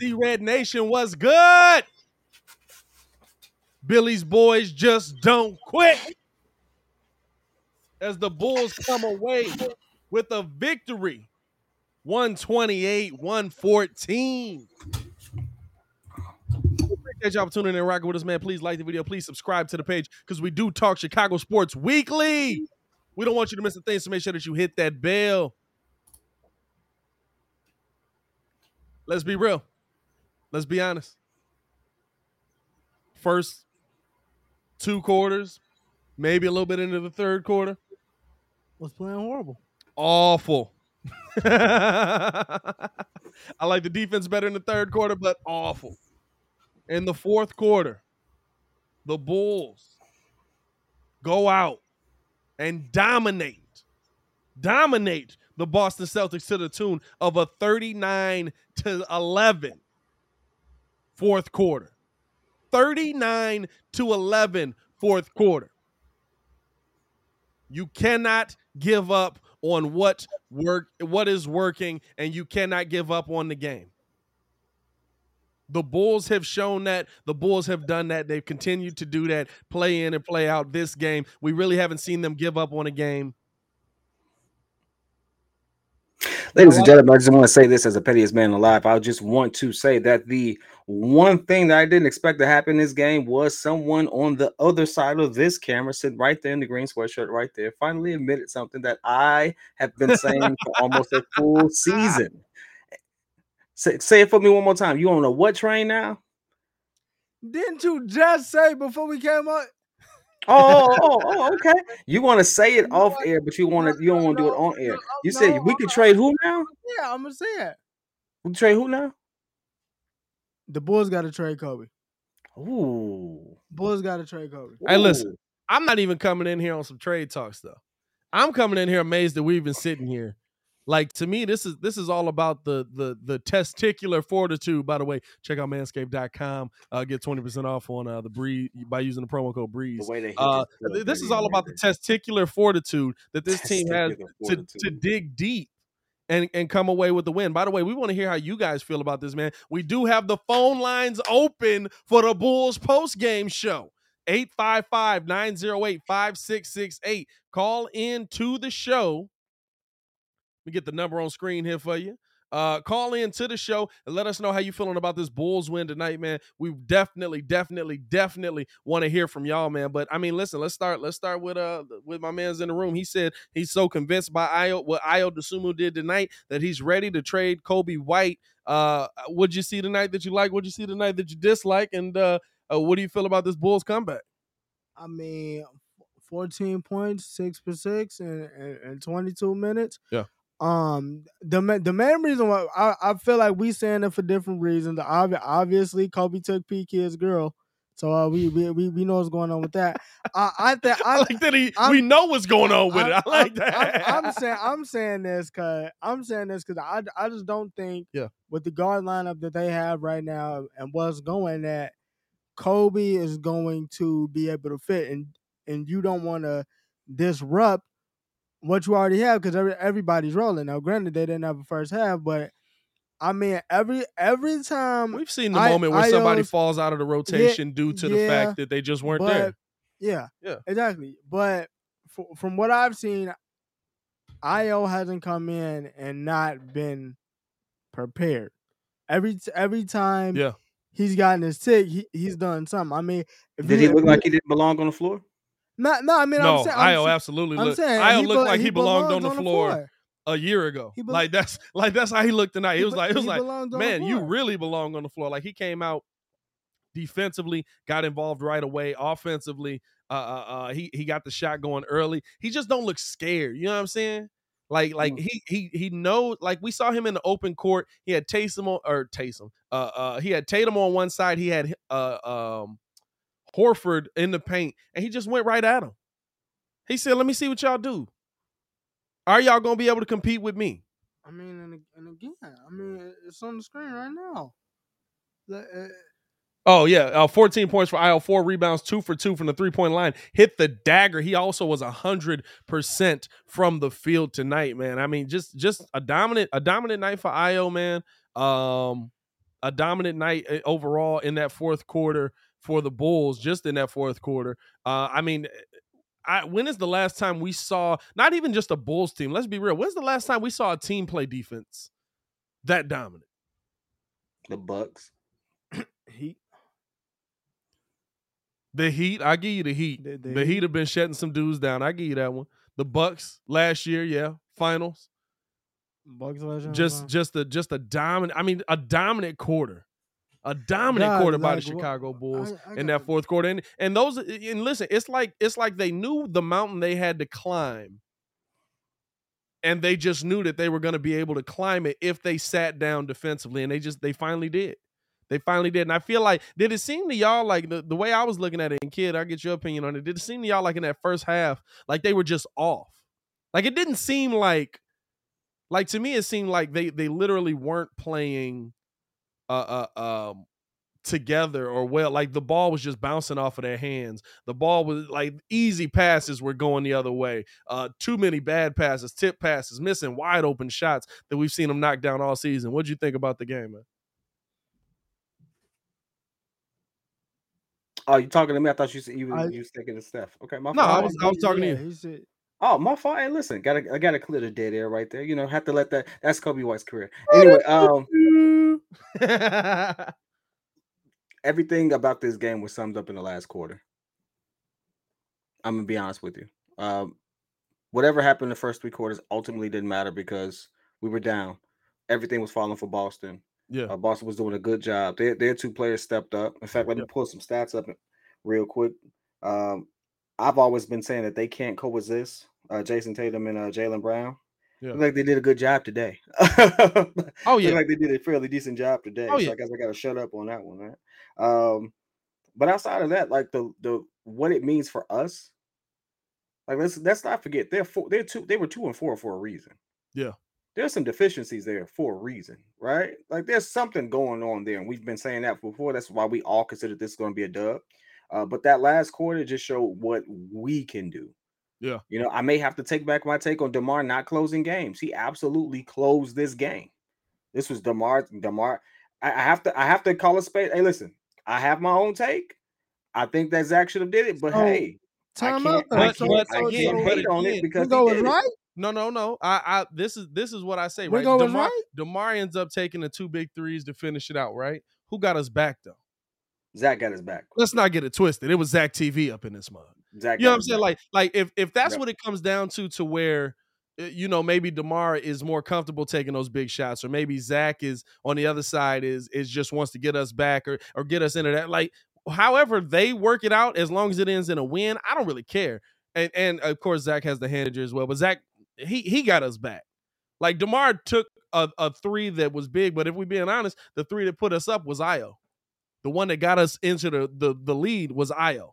Red Nation was good. Billy's boys just don't quit. As the Bulls come away with a victory 128 114. Appreciate y'all tuning in and rocking with us, man. Please like the video. Please subscribe to the page because we do talk Chicago sports weekly. We don't want you to miss a thing, so make sure that you hit that bell. Let's be real. Let's be honest. First two quarters, maybe a little bit into the third quarter, Was playing horrible. awful. I like the defense better in the third quarter, but awful. In the fourth quarter, the Bulls go out and dominate, dominate the Boston Celtics to the tune of a 39 to 11 fourth quarter. 39 to 11 fourth quarter. You cannot give up on what work what is working and you cannot give up on the game. The Bulls have shown that. The Bulls have done that. They've continued to do that, play in and play out this game. We really haven't seen them give up on a game. Ladies and gentlemen, I just want to say this as the pettiest man alive. I just want to say that the one thing that I didn't expect to happen in this game was someone on the other side of this camera, sitting right there in the green sweatshirt, right there, finally admitted something that I have been saying for almost a full season. Say, say it for me one more time. You on a what train now? Didn't you just say before we came up? Oh, oh, oh, oh, okay. You want to say it off air, but you want to you don't want to do it on air. You no, said we could trade who now? Yeah, I'm gonna say it. We trade who now? The Bulls got to trade Coby. Ooh. Bulls got to trade Coby. Hey, listen. I'm not even coming in here on some trade talks though. I'm coming in here amazed that we've been sitting here. Like to me, this is this is all about the the the testicular fortitude. By the way, check out manscaped.com. Uh, get 20% off on uh, the breeze by using the promo code breeze. The way they Uh, this is all about the testicular fortitude that this team has to, to dig deep and, and come away with the win. By the way, we want to hear how you guys feel about this, man. We do have the phone lines open for the Bulls post game show. 855 908 5668. Call in to the show. Me get the number on screen here for you. Uh, call in to the show and let us know how you feeling about this Bulls win tonight, man. We definitely, definitely, definitely want to hear from y'all, man. But I mean, listen, let's start. Let's start with uh with my man's in the room. He said he's so convinced by Ayo what Ayo Dosunmu did tonight that he's ready to trade Coby White. Uh, what'd you see tonight that you like? What'd you see tonight that you dislike? And uh, uh what do you feel about this Bulls comeback? I mean, 14 points, six for six, and in, in 22 minutes. Yeah. Um, the the main reason why I, I feel like we saying it for different reasons. Obvi- obviously, Coby took P Kid's girl, so uh, we, we we we know what's going on with that. I I think I I like that he. I'm- we know what's going on with it. I like I'm- that. I'm, I'm saying I'm saying this because I'm saying this because I I just don't think Yeah. with the guard lineup that they have right now and what's going that Coby is going to be able to fit and and you don't want to disrupt what you already have because every, everybody's rolling now. Granted, they didn't have a first half, but I mean every every time We've seen the I- moment where somebody Ayo's- falls out of the rotation due to the yeah, fact that they just weren't but, there. Yeah, Yeah. exactly. But f- from what I've seen, Ayo hasn't come in and not been prepared. Every t- every time, Yeah. he's gotten his tick, he, he's done something. I mean, Did you- he look like he didn't belong on the floor? No, no. I mean, No, I'm saying, I'm, Ayo sa- absolutely I'm looked. saying Ayo looked be- like he, belonged on belongs the floor, a year ago. He bel- like that's like that's how he looked tonight. He It was like it was like on the man, you really belong on the floor. Like he came out defensively, got involved right away. Offensively, uh, uh, uh he he got the shot going early. He just don't look scared. You know what I'm saying? Like like Mm. he he he knows. Like we saw him in the open court. He had Taysom on or Taysom. Uh uh he had Tatum on one side. He had uh um Horford in the paint, and he just went right at him. He said, "Let me see what y'all do. Are y'all gonna be able to compete with me?" I mean, and, and again, I mean, it's on the screen right now. The- uh, Oh yeah, uh, 14 points for Ayo, four rebounds, two for two from the three point line. Hit the dagger. He also was hundred percent from the field tonight, man. I mean, just just a dominant a dominant night for Ayo, man. Um, a dominant night uh, overall in that fourth quarter for the Bulls, just in that fourth quarter. Uh, I mean, I, when is the last time we saw not even just a Bulls team? Let's be real. When's the last time we saw a team play defense that dominant? The Bucks. Heat. The Heat, I give you the Heat. The- The, the Heat Heat. have been shutting some dudes down. I give you that one. The Bucks last year, yeah, finals. Bucks legend. Just just a just a dominant. I mean, a dominant quarter, a dominant God, quarter by the like, Chicago Bulls I- I in that fourth quarter. And and those uh, and listen, it's like it's like they knew the mountain they had to climb, and they just knew that they were going to be able to climb it if they sat down defensively, and they just they finally did. They finally did. And I feel like, did it seem to y'all like the, the way I was looking at it, and kid, I get your opinion on it. Did it seem to y'all like in that first half, like they were just off? Like it didn't seem like like to me it seemed like they they literally weren't playing uh uh um together or well like the ball was just bouncing off of their hands the ball was like easy passes were going the other way uh too many bad passes tip passes missing wide open shots that we've seen them knock down all season what'd you think about the game man Oh, you talking to me? I thought you said you, I- was- you was thinking of Steph. Okay, my No, I was- I was talking to yeah, you. Oh, my fault. Hey, listen, gotta I gotta clear the dead air right there. You know, have to let that. That's Coby White's career. Anyway, um, everything about this game was summed up in the last quarter. I'm gonna be honest with you. Um, whatever happened in the first three quarters ultimately didn't matter because we were down. Everything was falling for Boston. yeah Uh, Boston was doing a good job. Their their two players stepped up. In fact, let me Yeah. pull some stats up real quick. Um, I've always been saying that they can't coexist. Uh, Jayson Tatum and uh, Jaylen Brown. Yeah. Look like they did a good job today. oh Look yeah like they did a fairly decent job today. Oh, so yeah. I guess I gotta shut up on that one, right? Um, but outside of that, like the the what it means for us, like let's let's not forget they're four, they're two they were two and four for a reason. Yeah. There's some deficiencies there for a reason, right? Like there's something going on there, and we've been saying that before. That's why we all consider this going to be a dub. Uh, but that last quarter just showed what we can do. Yeah. You know, I may have to take back my take on DeMar not closing games. He absolutely closed this game. This was DeMar. DeMar. I, I have to I have to call a spade. Hey, listen, I have my own take. I think that Zach should have did it, but So, hey, time I out. can't, though. I But- can't, but I again, can't so, hate on it because Wingo he was did it. right. No, no, no. I, I this is this is what I say, right? Wingo was Demar, right. Demar ends up taking the two big threes to finish it out, right? Who got us back though? Zach got his back. Let's not get it twisted. It was Zach TV up in this mug. Zach You know what I'm saying? back. Like, like if if that's Yep. what it comes down to, to where uh, you know maybe Demar is more comfortable taking those big shots, or maybe Zach is on the other side is is just wants to get us back or or get us into that. Like, however they work it out, as long as it ends in a win, I don't really care. And and of course Zach has the manager as well, but Zach he he got us back. Like Demar took a, a three that was big, but if we're being honest, the three that put us up was Ayo. The one that got us into the the, the lead was Ayo.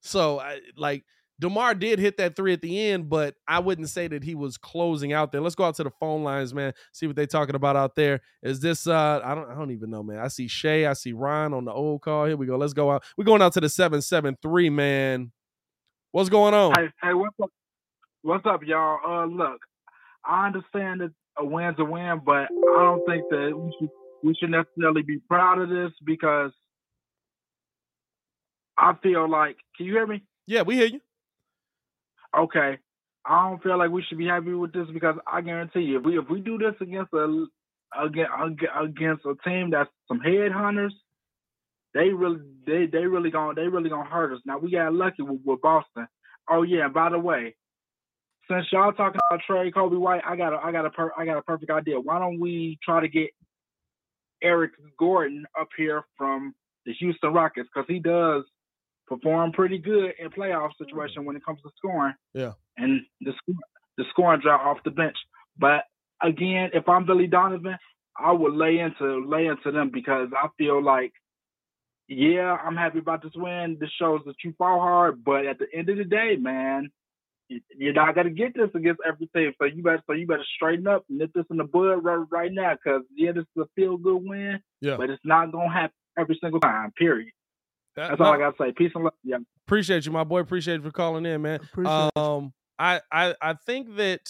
So I, like Demar did hit that three at the end, but I wouldn't say that he was closing out there. Let's go out to the phone lines, man. See what they're talking about out there. Is this uh I don't I don't even know, man. I see Shay, I see Ryan on the old call. Here we go. Let's go out. We're going out to the 773, man. What's going on? Hey, hey, what's up? What's up, y'all? Uh, look, I understand that a win's a win, but I don't think that we should we should necessarily be proud of this because I feel like. Can you hear me? Yeah, we hear you. Okay. I don't feel like we should be happy with this because I guarantee you, if we if we do this against a against against a team that's some headhunters, they really they they really gonna they really gonna hurt us. Now we got lucky with, with Boston. Oh yeah, by the way, since y'all talking about trade Coby White, I got a I got a per, I got a perfect idea. Why don't we try to get Eric Gordon up here from the Houston Rockets because he does perform pretty good in playoff situation when it comes to scoring. Yeah. and the the scoring drop off the bench. But again, if I'm Billy Donovan, I would lay into lay into them because I feel like, yeah, I'm happy about this win. This shows that you fall hard, but at the end of the day, man, you- you're not gonna get this against everything. So you better so you better straighten up, and nip this in the bud right, right now, because yeah, this is a feel good win, Yeah. but it's not gonna happen every single time. Period. That- That's all I gotta say. Peace and love. Yeah. appreciate you, my boy. Appreciate you for calling in, man. Appreciate. Um, I, I I think that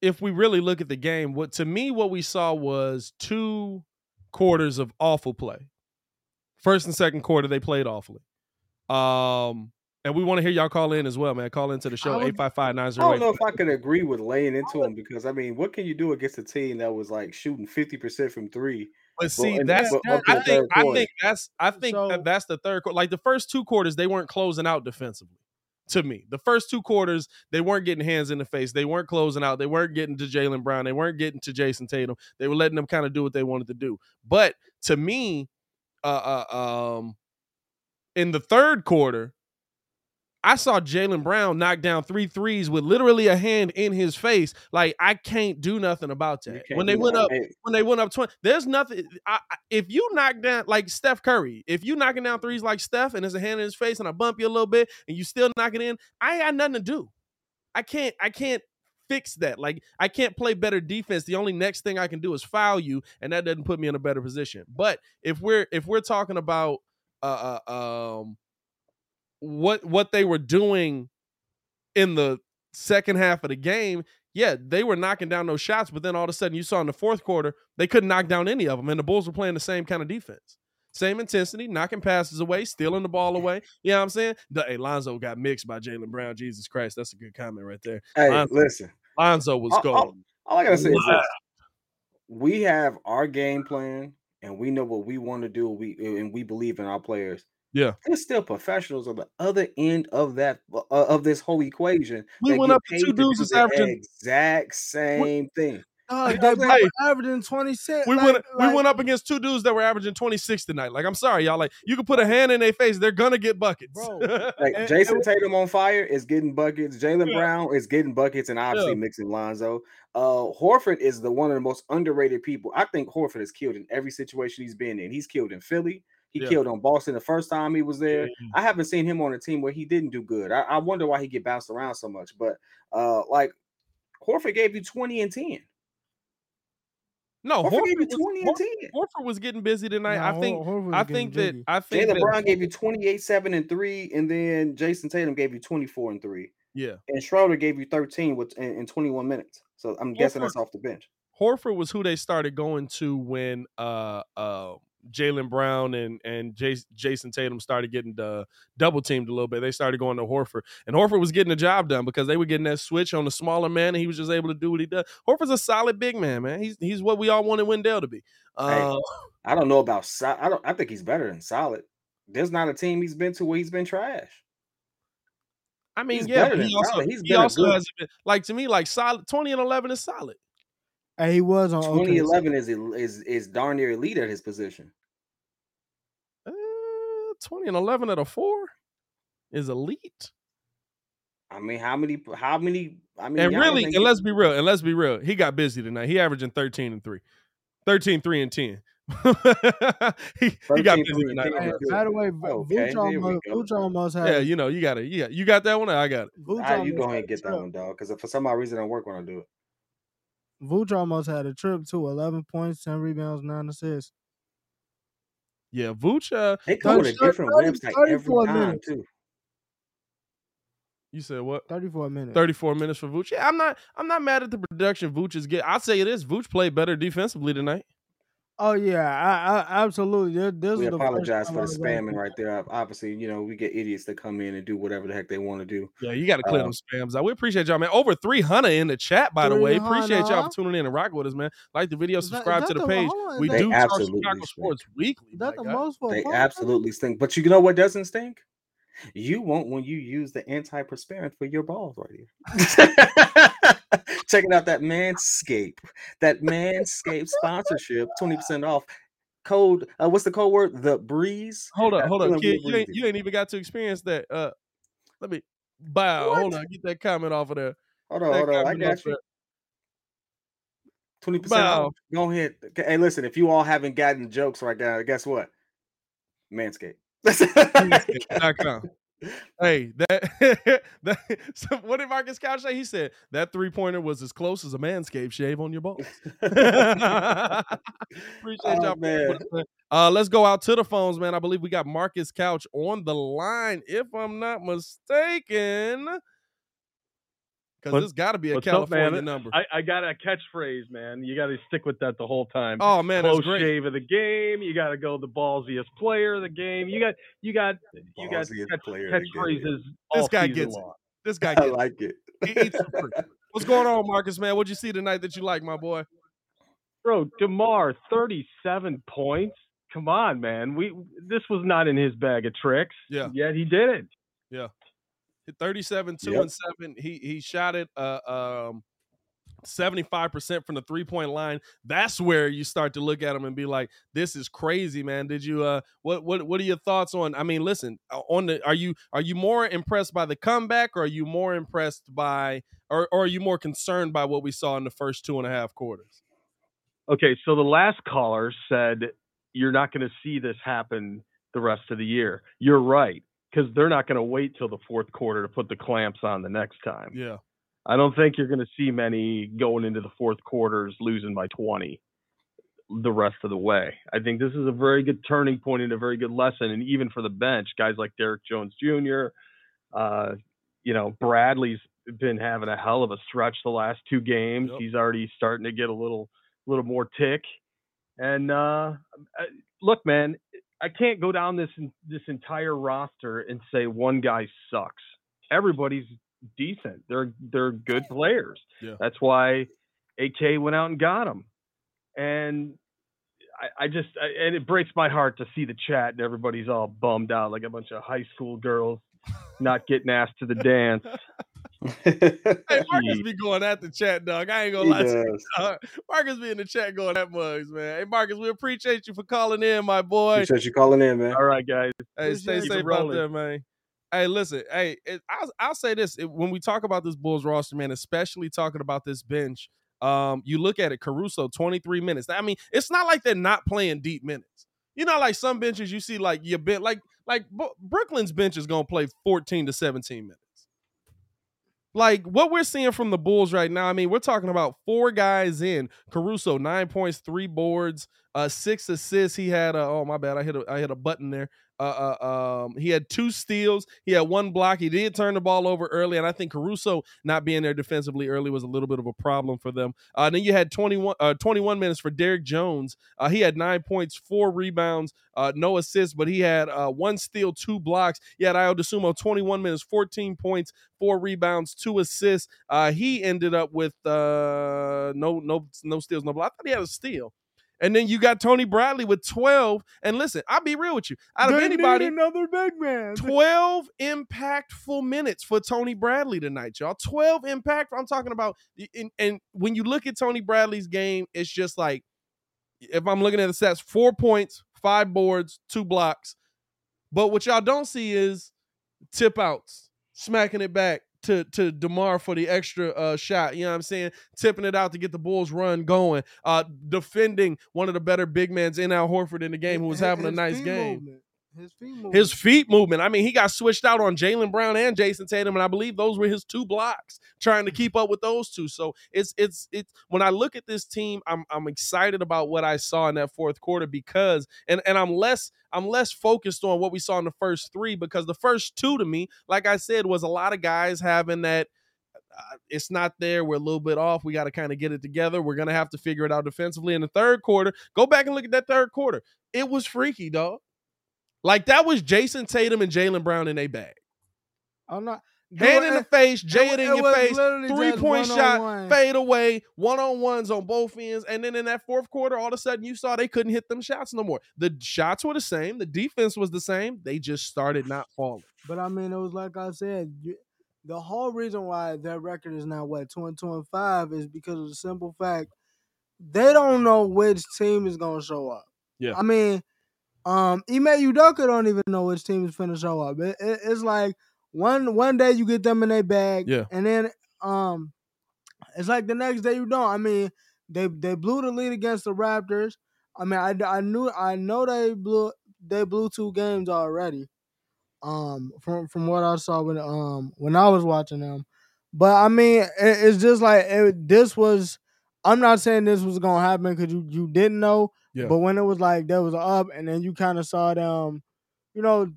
if we really look at the game, what to me what we saw was two quarters of awful play. First and second quarter, they played awfully. Um, and we want to hear y'all call in as well, man. Call into the show, I would- 855 I don't know if I could agree with laying into him because I mean, what can you do against a team that was like shooting fifty percent from three? But see, and- that's but up I think I think that's I think So- that that's the third quarter. Like the first two quarters, they weren't closing out defensively. To me, the first two quarters, they weren't getting hands in the face. They weren't closing out. They weren't getting to Jaylen Brown. They weren't getting to Jayson Tatum. They were letting them kind of do what they wanted to do. But to me, uh, uh um, in the third quarter, I saw Jaylen Brown knock down three threes with literally a hand in his face. Like I can't do nothing about that. When they went that. up, when they went up 20 there's nothing I, I- if you knock down like steph curry if you knocking down threes like steph and there's a hand in his face and i bump you a little bit and you still knock it in i ain't got nothing to do i can't i can't fix that like i can't play better defense the only next thing i can do is foul you and that doesn't put me in a better position but if we're if we're talking about uh, uh um what what they were doing in the second half of the game yeah, they were knocking down those shots, but then all of a sudden you saw in the fourth quarter, they couldn't knock down any of them. And the Bulls were playing the same kind of defense. Same intensity, knocking passes away, stealing the ball away. You know what I'm saying? The, hey, Lonzo got mixed by Jaylen Brown. Jesus Christ, that's a good comment right there. hey, Lon- listen. Lonzo was oh, going. All I gotta say is this: we have our game plan, and we know what we want to do. We and we believe in our players. Yeah. There's still professionals on the other end of that uh, of this whole equation. We went up to two dudes that's averaging- exact same thing. Dog, You they know what I'm saying? both averaging 26. We like- went we went up against two dudes that were averaging 26 tonight. Like, I'm sorry, y'all. Like, you can put a hand in their face, they're gonna get buckets. Bro. Like And- Jayson and- Tatum on fire is getting buckets. Jaylen Yeah. Brown is getting buckets, and obviously Yeah. mixing Lonzo. Uh, Horford is the one of the most underrated people. I think Horford has killed in every situation he's been in. He's killed in Philly. He Yeah. killed on Boston the first time he was there. Yeah. I haven't seen him on a team where he didn't do good. I, I wonder why he get bounced around so much. But uh, like Horford gave you twenty and ten. No, Horford, Horford gave you was, twenty and ten. Horford was getting busy tonight. Nah, I think Horford I getting think that jiggy. I think Jaylen that Brown gave you 28, 7, and 3, and then Jayson Tatum gave you 24 and 3. yeah. And Schroeder gave you 13 with in, in 21 minutes. So I'm guessing Horford- that's off the bench. Horford was who they started going to when uh uh Jaylen Brown and and Jas- Jayson Tatum started getting the double teamed a little bit. They started going to Horford, and Horford was getting the job done because they were getting that switch on the smaller man, and he was just able to do what he does. Horford's a solid big man, man. He's he's what we all wanted Wendell to be. Uh, I don't know about so- I don't I think he's better than solid. There's not a team he's been to where he's been trash. I mean, he's yeah, he also, solid. he's he also good. has been like to me like solid twenty and eleven is solid. Hey, he was on OKC. 2011 is is is darn near elite at his position. Uh, and eleven at a four is elite. I mean, how many how many I mean and really, and let's be real, and let's be real, he got busy tonight. He averaging 13 and 3. 13, 3 and 10. he, he 13, got busy 3 and tonight. Hey, by the way, Okay, Vooch almost. Vooch almost had. Yeah, you know, you got it. Yeah, you got that one. or I got it. Vooch Ah, you go ahead and get that one, dog. Because for some odd reason, I don't work when I do it. Vooch almost had a trip to 11 points, 10 rebounds, 9 assists. Yeah, Vooch. Uh, They come with a Thirty- different thirty- website every 34 time minutes. too. you said what? 34 minutes. 34 minutes for Vooch. Yeah, I'm not. I'm not mad at the production Vooch is getting. I'll say this: Vooch played better defensively tonight. Oh, yeah. I, I Absolutely. This, this We is the apologize for the spamming right there. Obviously, you know, we get idiots that come in and do whatever the heck they want to do. Yeah, you got to clear Uh, them spams out. We appreciate y'all, man. Over 300 in the chat, by the way. Appreciate y'all for tuning in and rocking with us, man. Like the video, Is that- is subscribe to the the- page. hold We is that- do They talk absolutely Chicago sports weekly. Is that my the guy. most for They podcast? absolutely stink. But you know what doesn't stink? You won't when you use the antiperspirant for your balls right here. Checking out that Manscape, that Manscape sponsorship, 20% off. Code, uh, what's the code word? The breeze. Hold up, hold up, kid. You ain't you ain't even got to experience that. Uh, let me bow. Hold on, get that comment off of there. Hold on, hold on. I got you. 20% off. Go ahead. Hey, listen, if you all haven't gotten jokes right now, guess what? Manscaped. Manscaped.com. Hey, that, that so what did Marcus Couch say? He said that three pointer was as close as a manscaped shave on your balls. Appreciate Oh, y'all. man. man. Uh, let's go out to the phones, man. I believe we got Marcus Couch on the line, if I'm not mistaken. Because What- this got to be a what's up, California man? number. I, I got a catchballphrase, man. You got to stick with that the whole time. oh man, that's Close great. shave of the game. You got to go the ballsiest player of the game. You got you got you got catch, player of the catchphrases This guy season gets it. This guy gets I like it. He eats the fruit. What's going on, Marcus? Man, what'd you see tonight that you like, my boy? Bro, Demar, thirty-seven points. Come on, man. We this was not in his bag of tricks. Yeah. Yet he did it. 37, 2 Yep. and 7. He he shot it uh um 75% from the three-point line. That's where you start to look at him and be like, this is crazy, man. Did you uh what what what are your thoughts on I mean, listen, uh, on the are you are you more impressed by the comeback or are you more impressed by or, or are you more concerned by what we saw in the first two and a half quarters? Okay, so the last caller said you're not going to see this happen the rest of the year. You're right, because they're not going to wait till the fourth quarter to put the clamps on the next time. Yeah. I don't think you're going to see many going into the fourth quarters losing by 20 the rest of the way. I think this is a very good turning point and a very good lesson. And even for the bench, guys like Derrick Jones Jr., uh, you know, Bradley's been having a hell of a stretch the last two games. Yep. He's already starting to get a little, little more tick. And uh, look, man, I can't go down this this entire roster and say one guy sucks. Everybody's decent. They're they're good players. Yeah. That's why AK went out and got him. And I, I just I, and it breaks my heart to see the chat and everybody's all bummed out like a bunch of high school girls not getting asked to the dance. Hey, Marcus be going at the chat, dog. I ain't gonna He lie to you. dog. Marcus be in the chat going at mugs, man. Hey, Marcus, we appreciate you for calling in, my boy. Appreciate you calling in, man. All right, guys. Hey, Appreciate stay it. Safe out there, man. Hey, listen. Hey, it, I'll, I'll say this: it- when we talk about this Bulls roster, man, especially talking about this bench, um, you look at it. Caruso, twenty three minutes. I mean, it's not like they're not playing deep minutes. You know, like some benches, you see, like your bit, like like Bo- Brooklyn's bench is gonna play fourteen to seventeen minutes. Like what we're seeing from the Bulls right now, I mean, we're talking about four guys in. Caruso, nine points, three boards, uh, six assists. He had, uh, oh my bad, I hit a, I hit a button there. Uh, uh, um, he had two steals. He had one block. He did turn the ball over early, and I think Caruso not being there defensively early was a little bit of a problem for them. Uh, then you had 21, uh, 21 minutes for Derrick Jones. Uh, he had nine points, four rebounds, uh, no assists, but he had uh, one steal, two blocks. You had Ayo Dosunmu, 21 minutes, 14 points, four rebounds, two assists. Uh, he ended up with uh, no no no steals, no blocks. I thought he had a steal. And then you got Tony Bradley with 12. And listen, I'll be real with you. Out of They need anybody, another big man. 12 impactful minutes for Tony Bradley tonight, y'all. 12 impact. I'm talking about, and, and when you look at Tony Bradley's game, it's just like, if I'm looking at the stats, four points, five boards, two blocks. But what y'all don't see is tip outs, smacking it back to to DeMar for the extra uh, shot. You know what I'm saying? Tipping it out to get the Bulls run going. Uh, defending one of the better big men in Al Horford in the game who was having a nice game. movement. His feet movement. His feet movement. I mean, he got switched out on Jaylen Brown and Jayson Tatum, and I believe those were his two blocks, trying to keep up with those two. So it's it's it's when I look at this team, I'm I'm excited about what I saw in that fourth quarter because and and I'm less I'm less focused on what we saw in the first three because the first two to me, like I said, was a lot of guys having that uh, it's not there. We're a little bit off. We got to kind of get it together. We're gonna have to figure it out defensively in the third quarter. Go back and look at that third quarter. It was freaky, dog. Like that was Jayson Tatum and Jaylen Brown in a bag. I'm not. Hand in the face, Jay it it in your face, three point shot, one-on-one. fade away, one on ones on both ends. And then in that fourth quarter, all of a sudden you saw they couldn't hit them shots no more. The shots were the same, the defense was the same. They just started not falling. But I mean, it was like I said, the whole reason why their record is now what two and two and five is because of the simple fact they don't know which team is gonna show up. Yeah. I mean, um, Ime Udoka don't even know which team is finna show up. It, it- it's like one one day you get them in their bag, Yeah. and then um, it's like the next day you don't. I mean, they they blew the lead against the Raptors. I mean, I, I knew I know they blew they blew two games already. Um, from from what I saw when um when I was watching them, but I mean, it, it's just like it, this was. I'm not saying this was gonna happen because you you didn't know, Yeah. but when it was like there was a up, and then you kind of saw them, you know,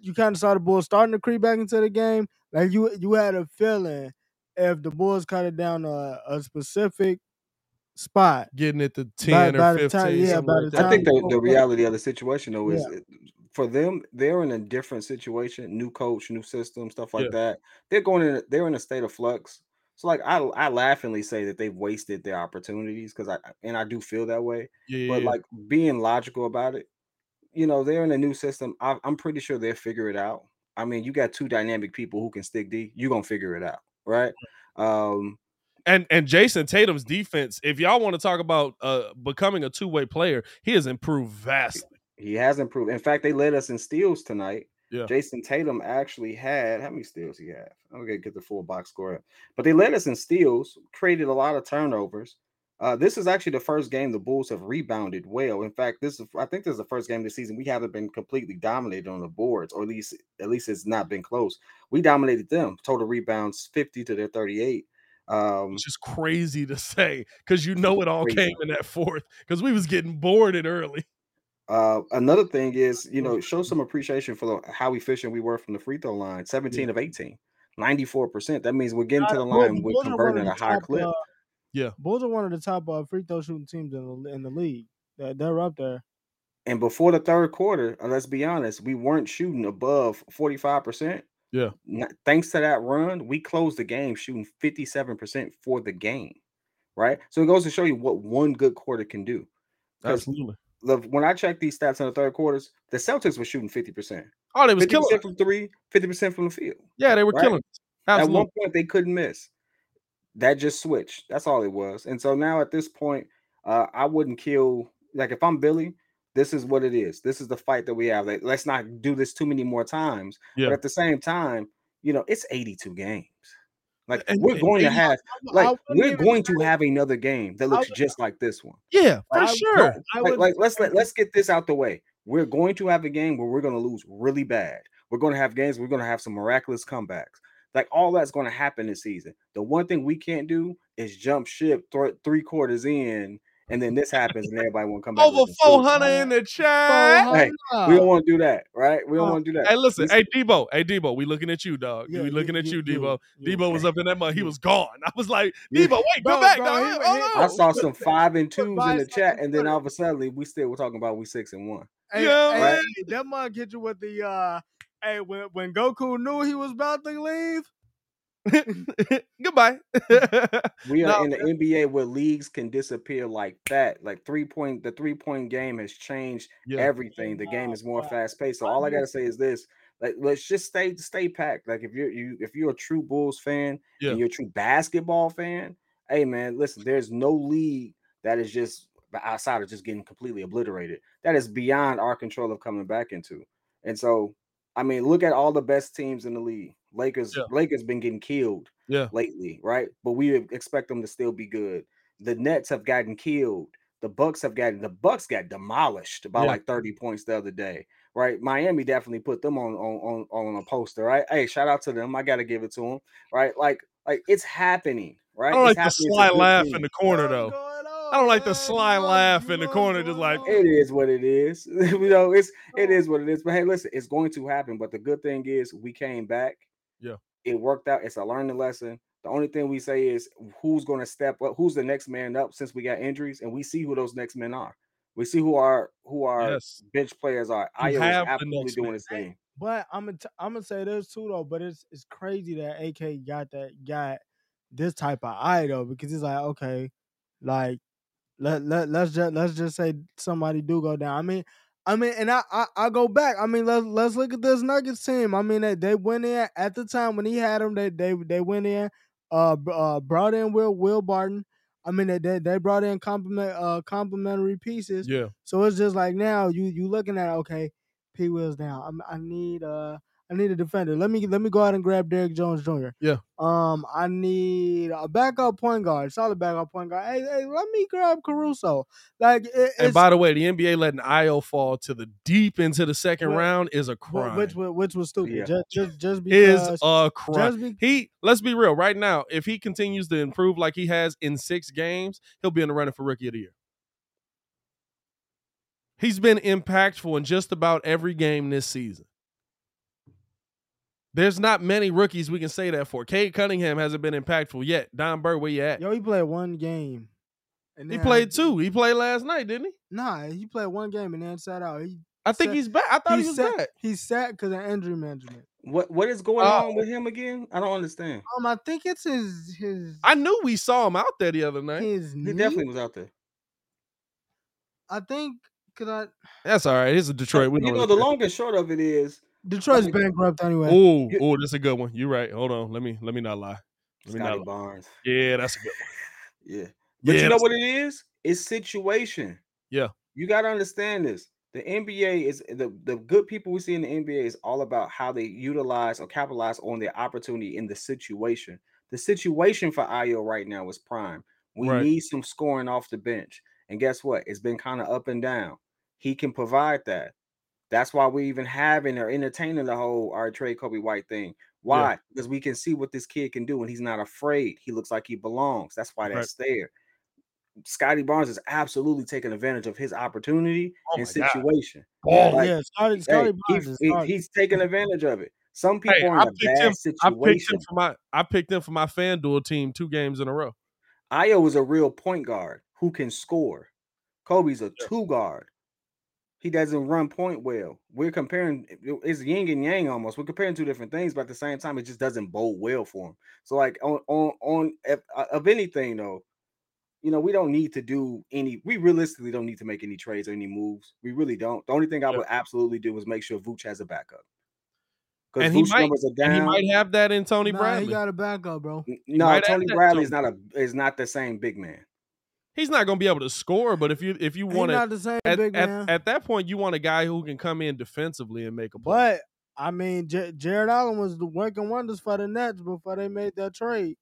you kind of saw the Bulls starting to creep back into the game. Like you you had a feeling if the Bulls cut it down a, a specific spot, Getting it to ten by or the fifteen. time, yeah, something by like the time I think the, the reality of the situation though is Yeah. for them, they're in a different situation, new coach, new system, stuff like Yeah. that. They're going in, they're in a state of flux. So like I I laughingly say that they've wasted their opportunities because I and I do feel that way. Yeah, But yeah. like being logical about it, you know, they're in a new system. I, I'm pretty sure they'll figure it out. I mean, you got two dynamic people who can stick D. You're gonna figure it out, right? Um, and and Jayson Tatum's defense. If y'all want to talk about uh becoming a two way player, he has improved vastly. He has improved. In fact, they led us in steals tonight. Yeah. Jayson Tatum actually had how many steals he had? I'm gonna get the full box score up. But they led us in steals, created a lot of turnovers. Uh, this is actually the first game the Bulls have rebounded well. In fact, this is I think this is the first game this season we haven't been completely dominated on the boards, or at least at least it's not been close. We dominated them. Total rebounds 50 to their 38. Um, Which is crazy to say because you know it all Crazy. came in that fourth because we was getting boarded early. Uh, another thing is, you know, show some appreciation for the, how efficient we were from the free throw line 17 of 18, 94%. That means we're getting to the line, we're Bulls are one converting at a the higher top, clip. uh, Yeah. Bulls are one of the top uh, free throw shooting teams in the in the league. They're, they're up there. And before the third quarter, uh, let's be honest, we weren't shooting above 45%. Yeah. Thanks to that run, we closed the game shooting 57% for the game. Right. So it goes to show you what one good quarter can do. Absolutely. The, when I checked these stats in the third quarters, the Celtics were shooting 50%. Oh, they was 50% killing. from three, 50% from the field. Yeah, they were right? killing. us. At one point, they couldn't miss. That just switched. That's all it was. And so now at this point, uh, I wouldn't kill. Like if I'm Billy, this is what it is. This is the fight that we have. Like, let's not do this too many more times. Yeah. But at the same time, you know, it's 82 games. Like And- we're and going to have, like we're going to have another game that looks would- just like this one. Yeah, for I- sure. I Like, would like let's let, let's get this out the way. We're going to have a game where we're going to lose really bad. We're going to have games. We're going to have some miraculous comebacks. Like all that's going to happen this season. The one thing we can't do is jump ship th- three quarters in, and then this happens, and everybody want to come back. Over looking four stupid. hundred in the chat. Hey, We don't want to do that, right? We don't Uh, want to do that. Hey, listen, Listen, hey Debo, hey Debo, we looking at you, dog. Yeah, we you- looking at you- you, you- Debo. you- Debo was up in that mud. He was gone. I was like, Debo, wait, Bro, come back, bro, dog. he- Hold he- I saw some five and twos in the chat, and then all of a sudden we still were talking about we six and one. Hey, Yeah, hey, right. hey, that mug hit you with the uh hey when when Goku knew he was about to leave. Goodbye. We are No, in the NBA where leagues can disappear like that. Like three point, the three point game has changed yeah. everything. The game is more wow. fast paced. So all I gotta say is this: like, let's just stay stay packed. Like if you're you if you're a true Bulls fan Yeah. and you're a true basketball fan, hey man, listen, there's no league that is just outside of just getting completely obliterated. That is beyond our control of coming back into. And so, I mean, look at all the best teams in the league. Lakers, Yeah. Lakers been getting killed Yeah. lately, right? But we expect them to still be good. The Nets have gotten killed. The Bucks have gotten the Bucks got demolished by Yeah. like 30 points the other day, right? Miami definitely put them on on on, on a poster, right? Hey, shout out to them. I gotta give it to them, right? Like like it's happening, right? I don't It's like the sly laugh in the corner though. I don't like the sly laugh in the corner, just like, It is what it is. you know, it's it is what it is. But hey, listen, it's going to happen. But the good thing is we came back. Yeah. It worked out. It's a learning lesson. The only thing we say is who's going to step up, who's the next man up since we got injuries, and we see who those next men are. We see who our who our Yes. bench players are. You Ayo is have the absolutely doing his thing. But I'm gonna t- I'm gonna say this too though. But it's it's crazy that AK got that got this type of eye though because he's like okay, like let let let's just let's just say somebody do go down. I mean. I mean, and I, I I go back. I mean, let's let's look at this Nuggets team. I mean, they, they went in at the time when he had them. They they they went in, uh, uh brought in Will Will Barton. I mean, they they, they brought in compliment uh complimentary pieces. Yeah. So it's just like now you you looking at okay, P Will's down. I'm, I need uh I need a defender. Let me let me go out and grab Derrick Jones Jr. Yeah. Um, I need a backup point guard, solid backup point guard. Hey, hey, let me grab Caruso. Like, it, And by the way, the NBA letting Ayo fall to the deep into the second Well, round is a wh- crime. which wa- which was stupid. Yeah. Just just just is a crime. just be, He let's be real right now. If he continues to improve like he has in six games, he'll be in the running for rookie of the year. He's been impactful in just about every game this season. There's not many rookies we can say that for. Cade Cunningham hasn't been impactful yet. Don Bird, where you at? Yo, he played one game. And he played two. He played last night, didn't he? Nah, he played one game and then sat out. He I think Sat- he's back. I thought he, was sat, back. He sat because of injury management. What what is going Oh. on with him again? I don't understand. Um, I think it's his his I knew we saw him out there the other night. his He knee. definitely was out there. I think because I That's all right. It's a Detroit. We you know, what the long and short of it is Detroit's bankrupt anyway. Oh, oh, that's a good one. You're right. Hold on. Let me let me not lie. Let me Scottie not lie. Barnes. Yeah, that's a good one. Yeah. But Yeah, you know what it is? It's situation. Yeah. You got to understand this. The NBA is the, the good people we see in the NBA is all about how they utilize or capitalize on their opportunity in the situation. The situation for Ayo right now is prime. We Right. need some scoring off the bench. And guess what? It's been kind of up and down. He can provide that. That's why we're even having or entertaining the whole our trade Coby White thing. Why? Because we can see what this kid can do, and he's not afraid. He looks like he belongs. That's why Right. that's there. Scottie Barnes is absolutely taking advantage of his opportunity Oh and my God. situation. Oh, like, yeah, Scottie, Scottie he- Barnes he- he's taking advantage of it. Some people Hey, are in a picked bad him. I picked situation. him for my. I picked him for my FanDuel team two games in a row. Ayo is a real point guard who can score. Coby's a two guard. He doesn't run point well. We're comparing it's yin and yang almost. We're comparing two different things, but at the same time, it just doesn't bode well for him. So, like on on on if, uh, of anything though, you know, we don't need to do any. We realistically don't need to make any trades or any moves. We really don't. The only thing I Yeah. would absolutely do is make sure Vooch has a backup. Because And he Vooch might- And he might have that in Tony nah, Bradley. he got a backup, bro. No, might Tony that, Bradley is not a is not the same big man. He's not going to be able to score, but if you if you want to not at, at, at that point, you want a guy who can come in defensively and make a play. but I mean, J- Jarrett Allen was the working wonders for the Nets before they made that trade.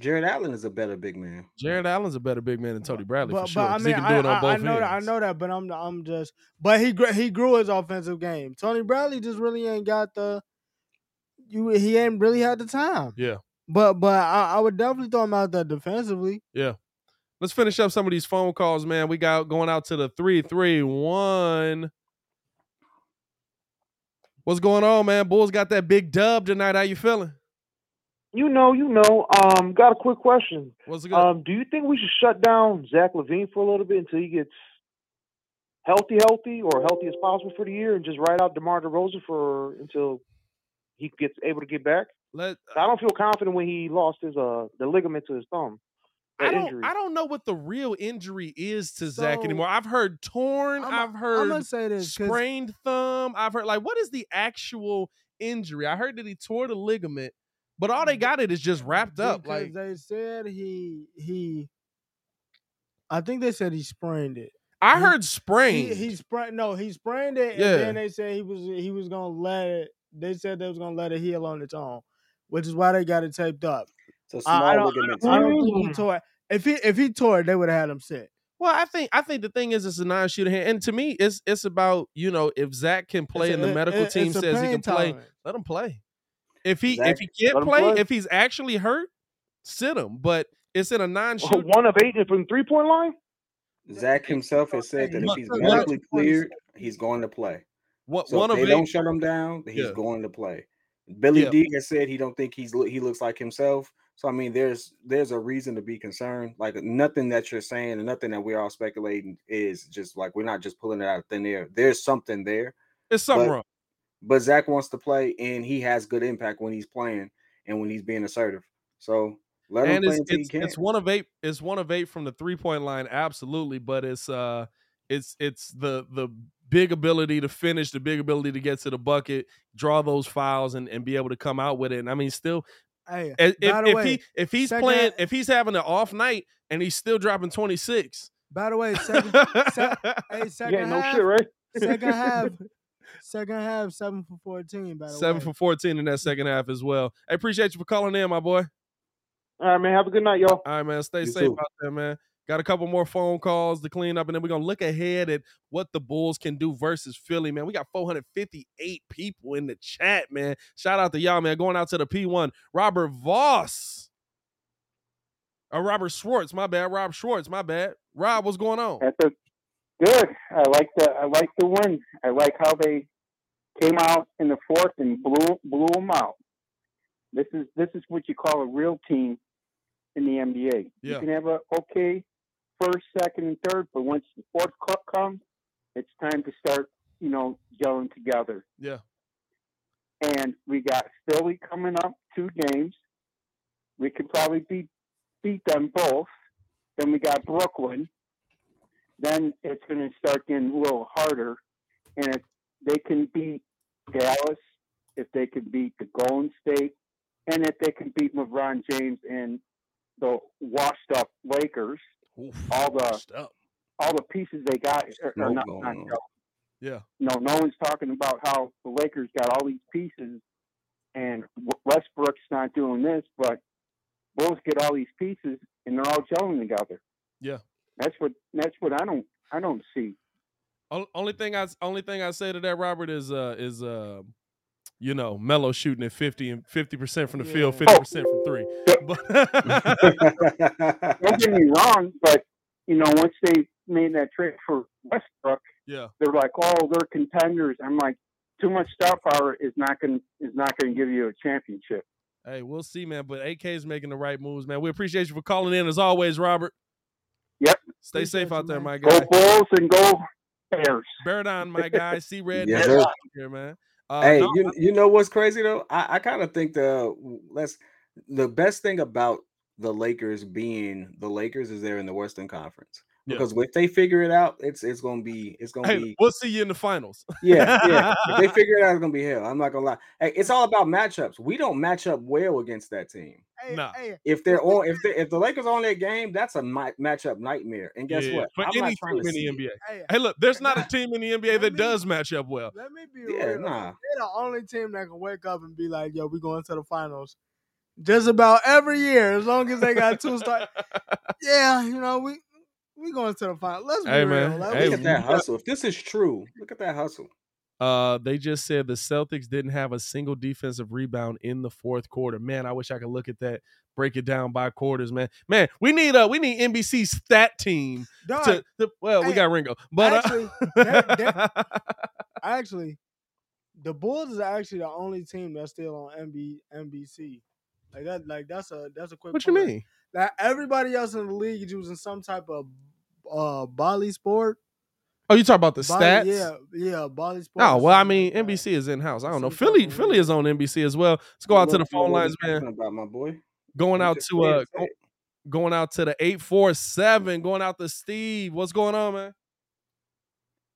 Jarrett Allen is a better big man. Jarrett Allen's a better big man than Tony Bradley but, for sure. but I 'cause mean, he can do it on I, I, both I know that, I know that, but I'm I'm just. But he he grew his offensive game. Tony Bradley just really ain't got the. You he ain't really had the time. Yeah. But but I, I would definitely throw him out there defensively. Let's finish up some of these phone calls, man. We got going out to the three three one. What's going on, man? Bulls got that big dub tonight. How you feeling? You know, you know. Um, got a quick question. What's good? Um, do you think we should shut down Zach LaVine for a little bit until he gets healthy, healthy, or healthy as possible for the year, and just ride out DeMar DeRozan for until he gets able to get back? Let I don't feel confident when he lost his uh the ligament to his thumb. I don't injury. I don't know what the real injury is to Zach anymore. I've heard torn. I'm, I've I'm heard gonna say this sprained thumb. I've heard like what is the actual injury? I heard that he tore the ligament, but all they got it is just wrapped up. Like they said he he. I think they said he sprained it. I he- heard sprained. He, he sprained no, he sprained it, Yeah. and then they said he was he was gonna let it. They said they was gonna let it heal on its own, which is why they got it taped up. It's a I, I small don't, ligament. I don't think he Mm. tore. If he if he tore it, they would have had him sit. Well, I think I think the thing is it's a non-shooter hand, and to me, it's it's about you know if Zach can play It's and the medical it- team says he pain can play, tolerance. let him play. If he Zach- if he can't play, play. if he's actually hurt, sit him. But it's in a non-shooter. One of eight from three point line. Zach himself has said that if he's medically cleared, he's going to play. What So one if of they eight? don't shut him down, he's Yeah. going to play. Billy Yeah. D has said he don't think he's he looks like himself. So I mean, there's there's a reason to be concerned. Like nothing that you're saying and nothing that we're all speculating is just like we're not just pulling it out of thin air. There's something there. It's something but- wrong. But Zach wants to play, and he has good impact when he's playing and when he's being assertive. So let him play it's it's, it's one of eight. It's one of eight from the three point line, absolutely. But it's uh, it's it's the the big ability to finish, the big ability to get to the bucket, draw those fouls, and and be able to come out with it. And I mean, still, Hey, if if, by the if way, he if he's second playing, if he's having an off night and he's still dropping twenty six. by the way, second, se- hey, second Yeah, no half, shit, right? second half, second half, seven for fourteen. By the Seven way, for fourteen in that second half as well. I appreciate you for calling in, my boy. All right, man. Have a good night, y'all. All right, man. Stay You safe too. out there, man. Got a couple more phone calls to clean up, and then we're gonna look ahead at what the Bulls can do versus Philly, man. We got 458 people in the chat, man. Shout out to y'all, man. Going out to the P1. Robert Voss. Or Robert Schwartz, my bad. Rob Schwartz, my bad. Rob, what's going on? That's a good. I like the I like the win. I like how they came out in the fourth and blew blew them out. This is this is what you call a real team in the NBA. Yeah. You can have a okay first, second, and third, but once the fourth cup comes, it's time to start, you know, gelling together. Yeah. And we got Philly coming up, two games. We could probably beat beat them both. Then we got Brooklyn. Then it's going to start getting a little harder. And if they can beat Dallas, if they can beat the Golden State, and if they can beat LeBron James and the washed up Lakers, Oof, all the all the pieces they got are, are not, not. Yeah. No, no one's talking about how the Lakers got all these pieces, and Westbrook's not doing this, but Bulls get all these pieces, and they're all gelling together. Yeah. That's what that's what I don't I don't see. Only thing I only thing I say to that, Robert, is uh is uh you know Melo shooting at fifty and fifty percent from the field, oh. fifty percent from three. But Don't get me wrong, but you know once they made that trade for Westbrook, yeah, they're like, oh, they're contenders. I'm like, too much star power is not gonna is not going to give you a championship. hey, we'll see, man. But AK is making the right moves, man. We appreciate you for calling in as always, Robert. Yep. Stay Appreciate safe out you, there, man. my guy. Go guy. Bulls and go Bears. Bear down, my guy. See red. Yes, sir. here, man. Uh, hey, no, you you know what's crazy though? I, I kind of think the let's the best thing about the Lakers being the Lakers is they're in the Western Conference. Yeah. Because if they figure it out, it's it's gonna be it's gonna hey, be we'll see you in the finals. yeah, yeah. If they figure it out, it's gonna be hell. I'm not gonna lie. Hey, it's all about matchups. We don't match up well against that team. Hey, Nah. hey, If they're on, if they, if the Lakers are on their game, that's a mi- matchup nightmare. And guess Yeah, what? For I'm any not team in the. NBA. hey, Hey, look, there's not a team in the NBA that me- does match up well. let me be Yeah, real. nah. They're the only team that can wake up and be like, "Yo, we going to the finals." Just about every year, as long as they got two stars. yeah, you know we we going to the final. Let's be Hey, real. man. Like, Hey, Look at that hustle. If this is true, look at that hustle. Uh, they just said the Celtics didn't have a single defensive rebound in the fourth quarter. Man, I wish I could look at that, break it down by quarters, man. Man, we need uh we need NBC stat team Dog, to, to- well, we got Ringo, but uh, actually, that- that- actually, the Bulls is actually the only team that's still on NB, NBC. Like that, like that's a that's a quick. what you mean? Like everybody else in the league is using some type of uh Bally sport. Oh, you talk about the Bally- stats? yeah, yeah, Bally sport. Oh well, I mean like. NBC is in house. I don't know. Philly, of Philly is on NBC as well. Let's go out to the phone lines, man. About my boy. Going out to uh, go- going out to the eight four seven. Going out to Steve. What's going on, man?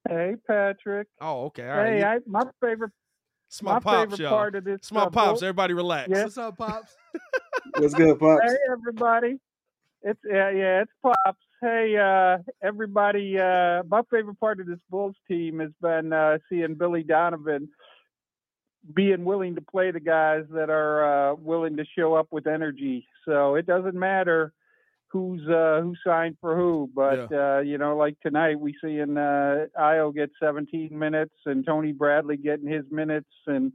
Hey, Patrick. Oh, okay. All right. Hey, You- I, my favorite, it's my, my pops, favorite y'all. part of this. It's my pops. Everybody relax. Yeah. What's up, pops? What's good, pops? Hey, everybody. It's yeah, yeah, it's pops. Hey, uh, everybody. Uh, my favorite part of this Bulls team has been uh, seeing Billy Donovan being willing to play the guys that are uh, willing to show up with energy. So it doesn't matter who's uh, who signed for who, but uh, you know, like tonight we seeing uh, Ayo get 17 minutes and Tony Bradley getting his minutes, and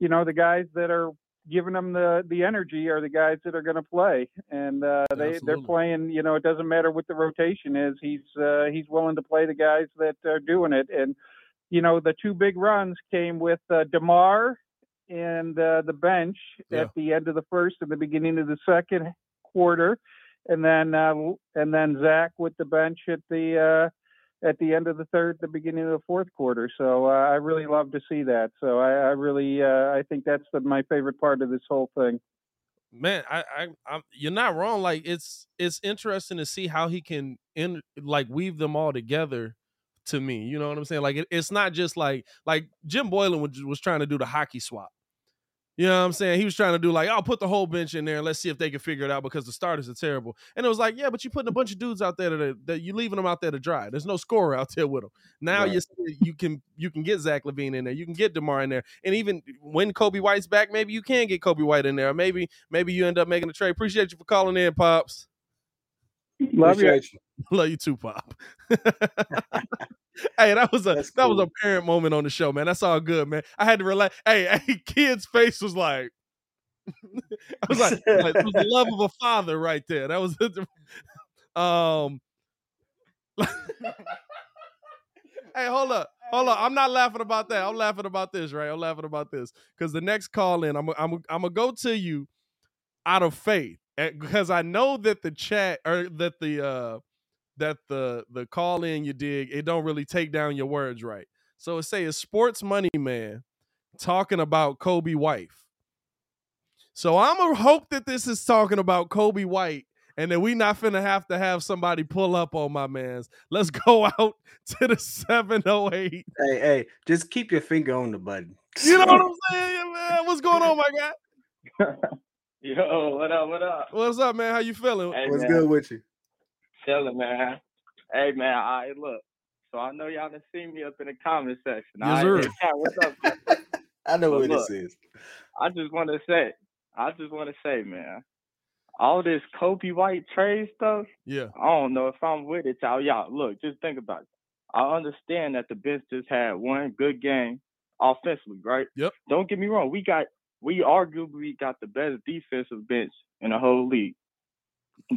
you know the guys that are giving them the the energy are the guys that are going to play, and uh, they they're playing. You know, it doesn't matter what the rotation is. He's uh, he's willing to play the guys that are doing it, and you know the two big runs came with uh, Demar and uh, the bench Yeah. at the end of the first and the beginning of the second quarter, and then uh, and then Zach with the bench at the uh, at the end of the third, the beginning of the fourth quarter. So uh, I really love to see that. So I, I really uh, I think that's the, my favorite part of this whole thing. man I, I i'm you're not wrong like it's it's interesting to see how he can in like weave them all together to me you know what i'm saying like it, it's not just like like jim boylan was, was trying to do the hockey swap you know what i'm saying he was trying to do like i'll put the whole bench in there and let's see if they can figure it out because the starters are terrible and it was like yeah but you're putting a bunch of dudes out there that, are, that you're leaving them out there to dry there's no scorer out there with them now Right. you you can you can get Zach LaVine in there, you can get Demar in there, and even when Coby White's back, maybe you can get Coby White in there. Maybe maybe you end up making a trade. Appreciate you for calling in, pops. Love you. You. Love you too, pop. hey, that was a That's that was a parent moment on the show, man. That's all good, man. I had to relax. Hey, hey, kid's face was like. I was like, like, it was the love of a father right there. That was um hey, hold up. Hold up. I'm not laughing about that. I'm laughing about this, right? I'm laughing about this. Because the next call in, I'm I'm I'm gonna go to you out of faith. Because I know that the chat or that the uh that the the call in you dig, it don't really take down your words right. So it say a sports money man talking about Kobe wife. So I'm gonna hope that this is talking about Coby White and that we not finna have to have somebody pull up on my man's. Let's go out to the 708. Hey, hey, just keep your finger on the button. You know what I'm saying, man? What's going on, my guy? Yo, what up? What up? What's up, man? How you feeling? Hey, What's man. good with you? Chilling, man. Hey, man. All right, look. So I know y'all done seen me up in the comment section. Yes, all right? sir. Hey, what's up? I know But what look, this is. I just want to say, I just want to say, man, all this Coby White trade stuff. Yeah. I don't know if I'm with it, y'all. Y'all, look, just think about it. I understand that the bench just had one good game offensively, right? Yep. Don't get me wrong. We got, we arguably got the best defensive bench in the whole league.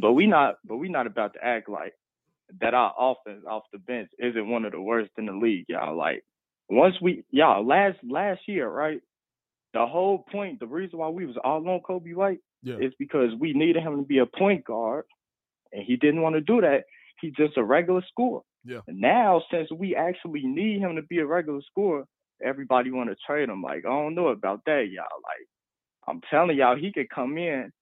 But we not, but we not about to act like that our offense off the bench isn't one of the worst in the league, y'all. Like once we, y'all, last last year, right? The whole point, the reason why we was all on Coby White Yeah. is because we needed him to be a point guard, and he didn't want to do that. He's just a regular scorer. Yeah. And now, since we actually need him to be a regular scorer, everybody want to trade him. Like I don't know about that, y'all. Like I'm telling y'all, he could come in.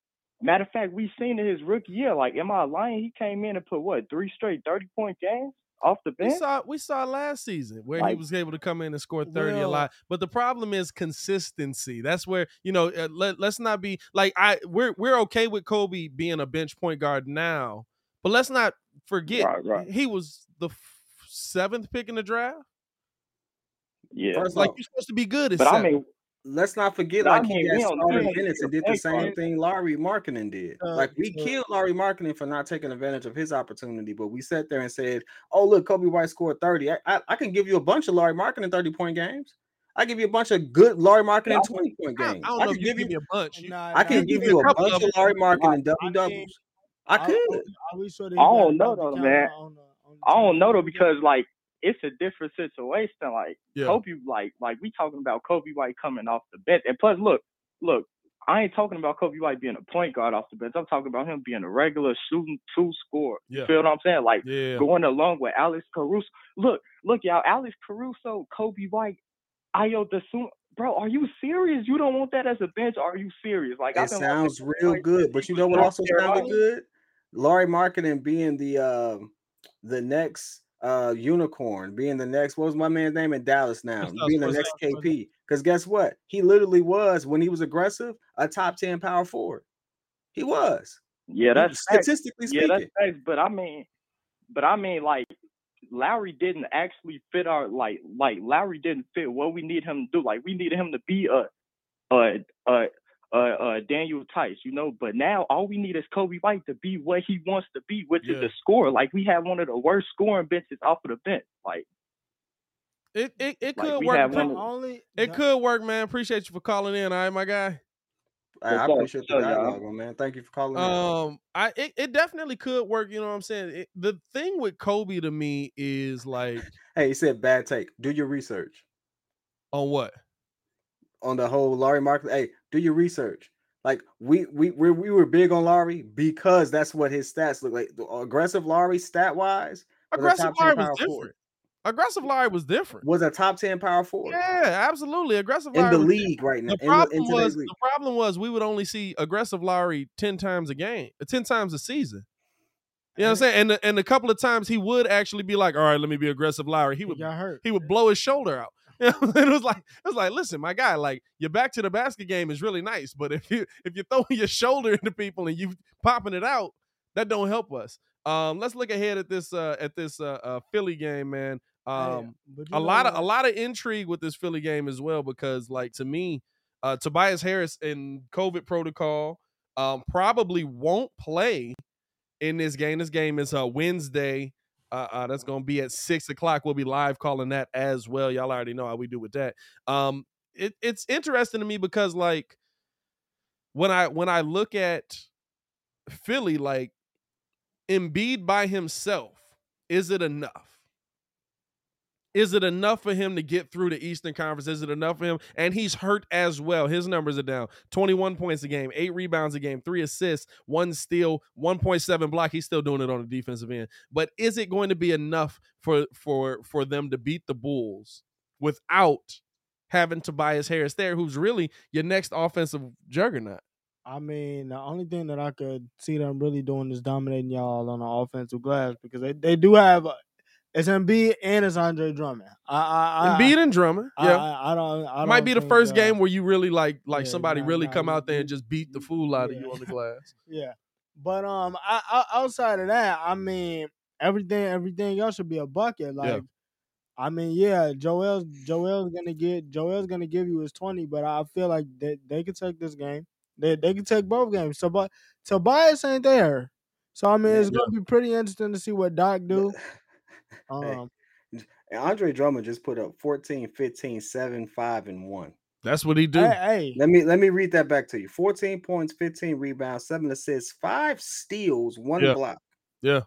Matter of fact, we've seen in his rookie year. Like, am I lying? He came in and put what three straight thirty point games off the bench. We saw we saw last season where he was able to come in and score 30 a lot. But the problem is consistency. That's where, you know, uh, let, let's not be like I we're we're okay with Coby being a bench point guard now. But let's not forget Right, right. he was the f- seventh pick in the draft. Yeah, First Like you're supposed to be good at but I mean, let's not forget, But I like he mean, got we don't- we started don't minutes get and the did the same guard. thing Larry Markkanen did. Uh, like we uh, killed Larry Markkanen for not taking advantage of his opportunity, but we sat there and said, "Oh, look, Coby White scored 30. I, I, I can give you a bunch of Larry Markkanen 30 point games. I give you a bunch of good Larry Markkanen Yeah, 20 point games. I don't I know can if you give give me you, a bunch. Nah, I can nah, give you a a bunch of of Lauri Markkanen double mean, doubles. I are- could. Are we sure I don't know though, man. on the- on the I don't know though because like it's a different situation. Like Yeah. Coby, like like we talking about Coby White coming off the bench, and plus, look, look, I ain't talking about Coby White being a point guard off the bench. I'm talking about him being a regular shooting two scorer. Yeah. You feel what I'm saying? Like Yeah. going along with Alex Caruso. Look, look, y'all, Alex Caruso, Coby White, Ayo Dosunmu. Bro, are you serious? You don't want that as a bench? Are you serious? Like It I've been watching sounds Coby real White good, but you know what also sounded Carolina. good? Lauri Markkanen being the um the next uh unicorn, being the next what was my man's name in Dallas now, Kristaps being the Porzingis. next KP. Because guess what? He literally was when he was aggressive, a top 10 power forward. He was. Yeah, that's facts. statistically Yeah, that's speaking. facts. But I mean, but I mean, like Lauri didn't actually fit our like like Lauri didn't fit what we need him to do. Like we needed him to be a a a a, a Daniel Theis, you know. But now all we need is Coby White to be what he wants to be, which Yeah. is a scorer. Like we have one of the worst scoring benches off of the bench. Like It it, it Like, could we work. have Pre- one of- only it could work, man. Appreciate you for calling in. All right, my guy. I, I appreciate the What's up, y'all? dialogue, man. Thank you for calling in. Um, I it, it definitely could work. You know what I'm saying? It, the thing with Coby to me is like Hey, he said bad take. Do your research on what? on the whole Larry Markkanen. Hey, do your research. Like we we we we were big on Lauri because that's what his stats look like. The aggressive Lauri stat wise, Aggressive Larry was different. Aggressive Larry was different. Was a top ten power forward Yeah, absolutely. Aggressive in the league right now. The problem in was the problem was we would only see aggressive Lauri ten times a game, ten times a season. You know what I'm saying? And and a couple of times he would actually be like, "All right, let me be aggressive Lauri." He would he would blow his shoulder out. It was like it was like, listen, my guy, like your back to the basket game is really nice, but if you if you're throwing your shoulder into people and you popping it out, that don't help us. Um, let's look ahead at this uh, at this uh, uh, Philly game, man. Um, you a lot of a lot of intrigue with this Philly game as well because, like, to me, uh, Tobias Harris in COVID protocol um, probably won't play in this game. This game is uh, Wednesday. Uh, uh, that's to be at six o'clock. We'll be live calling that as well. Y'all already know how we do with that. Um, it, it's interesting to me because, like, when I when I look at Philly, like Embiid by himself, is it enough? Is it enough for him to get through the Eastern Conference? Is it enough for him? And he's hurt as well. His numbers are down 21 points a game, eight rebounds a game, three assists, one steal, 1.7 block. He's still doing it on the defensive end. But is it going to be enough for for for them to beat the Bulls without having Tobias Harris there, who's really your next offensive juggernaut? I mean, the only thing that I could see them really doing is dominating y'all on the offensive glass because they, they do have it's Embiid and it's Andre Drummond. I, I, I Embiid and Drummond, yeah. I, I don't. I Might don't be the first uh, game where you really like like yeah, somebody nah, really nah, come you- out there and just beat the fool out of you on the glass. Yeah, but um, I, I, outside of that, I mean, everything everything else should be a bucket. Like, I mean, yeah, Joel's Joel's gonna get Joel's gonna give you his twenty, but I feel like they they could take this game. They they can take both games. So, but Tobias ain't there. So I mean, Yeah. it's gonna be pretty interesting to see what Doc do. Hey, Um, and Andre Drummond just put up 14, 15, 7, 5, and 1. That's what he do. hey, hey, Let me let me read that back to you. 14 points, 15 rebounds, 7 assists, 5 steals, 1 Yeah. block. Yeah,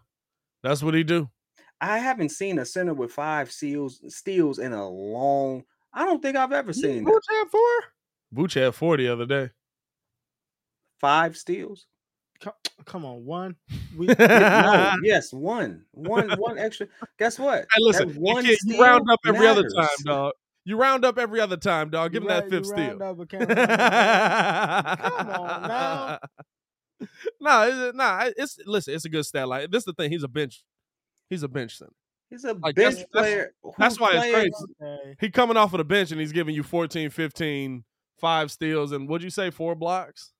that's what he do. I haven't seen a center with 5 steals steals in a long I don't think I've ever seen that. Vooch had four. Vooch had four the other day. 5 steals? Co- come on, one. We, no, yes, one. One one extra. Guess what? Hey, listen, That you, one can't- you round up every other time, dog. You round up every other time, dog. Give you him that fifth steal. Come on now. no, it's, nah, it's listen. It's a good stat. Like this, is the thing. He's a bench. He's a bench center. He's a Like, bench that's- player. That's who's why it's crazy. Okay. He coming off of the bench and he's giving you 14, 15, five steals, and what'd you say? Four blocks?